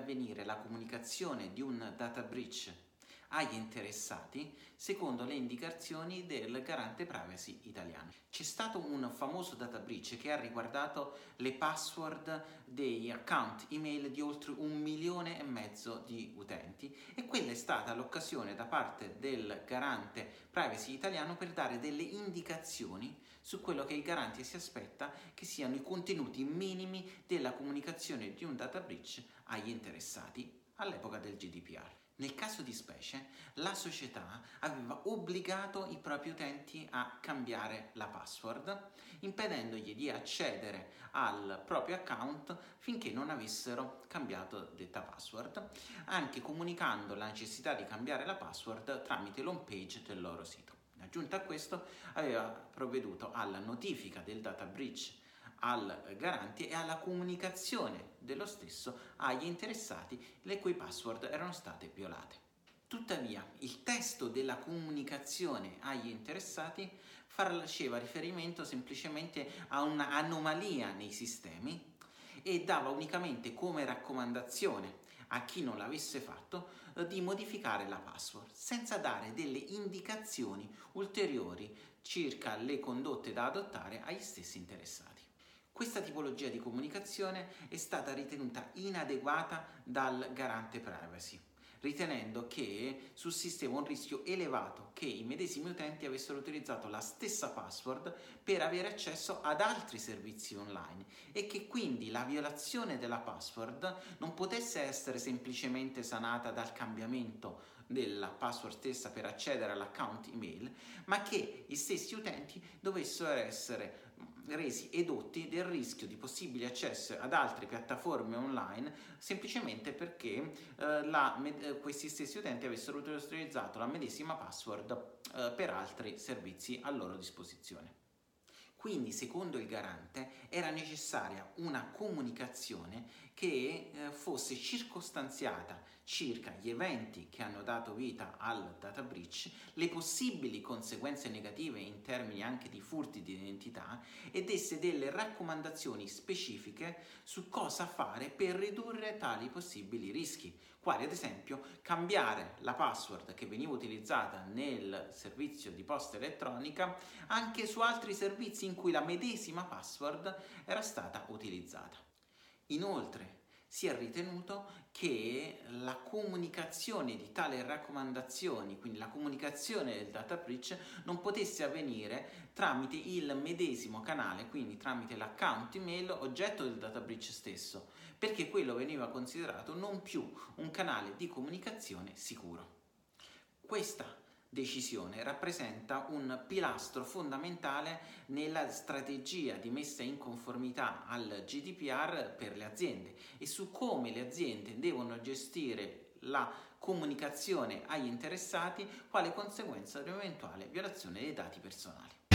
avvenire la comunicazione di un data breach agli interessati secondo le indicazioni del garante privacy italiano. C'è stato un famoso data breach che ha riguardato le password dei account email di oltre un milione e mezzo di utenti e quella è stata l'occasione da parte del garante privacy italiano per dare delle indicazioni su quello che il garante si aspetta che siano i contenuti minimi della comunicazione di un data breach agli interessati all'epoca del GDPR. Nel caso di specie, la società aveva obbligato i propri utenti a cambiare la password, impedendogli di accedere al proprio account finché non avessero cambiato detta password, anche comunicando la necessità di cambiare la password tramite l'home page del loro sito. In aggiunta a questo, aveva provveduto alla notifica del data breach al garante e alla comunicazione dello stesso agli interessati le cui password erano state violate. Tuttavia, il testo della comunicazione agli interessati faceva riferimento semplicemente a un'anomalia nei sistemi e dava unicamente come raccomandazione a chi non l'avesse fatto di modificare la password senza dare delle indicazioni ulteriori circa le condotte da adottare agli stessi interessati. Questa tipologia di comunicazione è stata ritenuta inadeguata dal garante privacy, ritenendo che sussisteva un rischio elevato che i medesimi utenti avessero utilizzato la stessa password per avere accesso ad altri servizi online e che quindi la violazione della password non potesse essere semplicemente sanata dal cambiamento della password stessa per accedere all'account email, ma che gli stessi utenti dovessero essere resi edotti del rischio di possibili accessi ad altre piattaforme online semplicemente perché eh, la, eh, questi stessi utenti avessero utilizzato la medesima password eh, per altri servizi a loro disposizione. Quindi, secondo il garante, era necessaria una comunicazione che eh, fosse circostanziata circa gli eventi che hanno dato vita al data breach, le possibili conseguenze negative in termini anche di furti di identità e desse delle raccomandazioni specifiche su cosa fare per ridurre tali possibili rischi, quali ad esempio cambiare la password che veniva utilizzata nel servizio di posta elettronica anche su altri servizi in cui la medesima password era stata utilizzata. Inoltre, si è ritenuto che la comunicazione di tali raccomandazioni, quindi la comunicazione del data breach, non potesse avvenire tramite il medesimo canale, quindi tramite l'account email oggetto del data breach stesso, perché quello veniva considerato non più un canale di comunicazione sicuro. Questa decisione rappresenta un pilastro fondamentale nella strategia di messa in conformità al GDPR per le aziende e su come le aziende devono gestire la comunicazione agli interessati quale conseguenza di un'eventuale violazione dei dati personali.